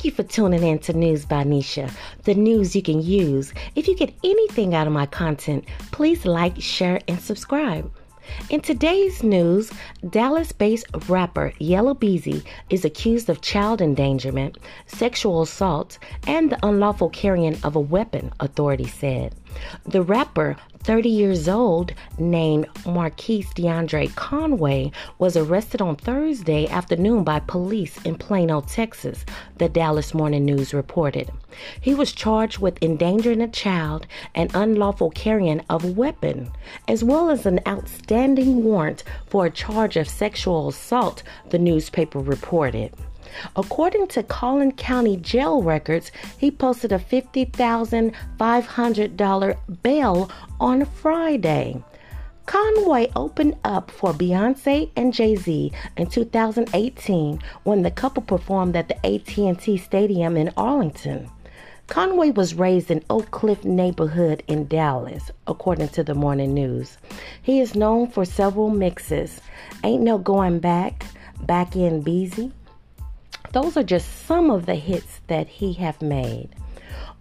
Thank you for tuning in to News by Nisha, the news you can use. If you get anything out of my content, please like, share, and subscribe. In today's news, Dallas based rapper Yella Beezy is accused of child endangerment, sexual assault, and the unlawful carrying of a weapon, authorities said. The rapper 30 years old, named Markies DeAndre Conway, was arrested on Thursday afternoon by police in Plano, Texas, the Dallas Morning News reported. He was charged with endangering a child and unlawful carrying of a weapon, as well as an outstanding warrant for a charge of sexual assault, the newspaper reported. According to Collin County jail records, he posted a $50,500 bail on Friday. Conway opened up for Beyonce and Jay-Z in 2018 when the couple performed at the AT&T Stadium in Arlington. Conway was raised in Oak Cliff neighborhood in Dallas, according to the Morning News. He is known for several mixes. Ain't no going back, back in Beezy, those are just some of the hits that he have made.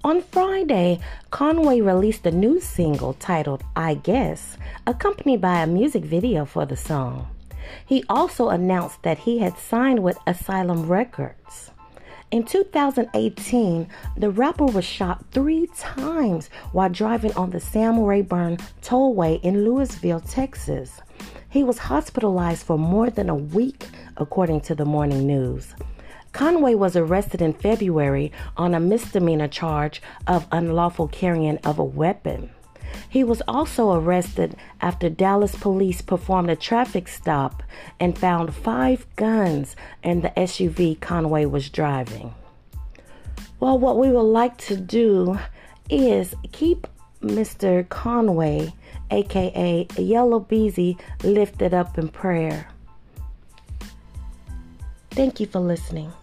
On Friday, Conway released a new single titled I Guess, accompanied by a music video for the song. He also announced that he had signed with Asylum Records. In 2018, the rapper was shot three times while driving on the Sam Rayburn Tollway in Lewisville, Texas. He was hospitalized for more than a week, according to the morning news. Conway was arrested in February on a misdemeanor charge of unlawful carrying of a weapon. He was also arrested after Dallas police performed a traffic stop and found five guns in the SUV Conway was driving. Well, what we would like to do is keep Mr. Conway, aka Yella Beezy, lifted up in prayer. Thank you for listening.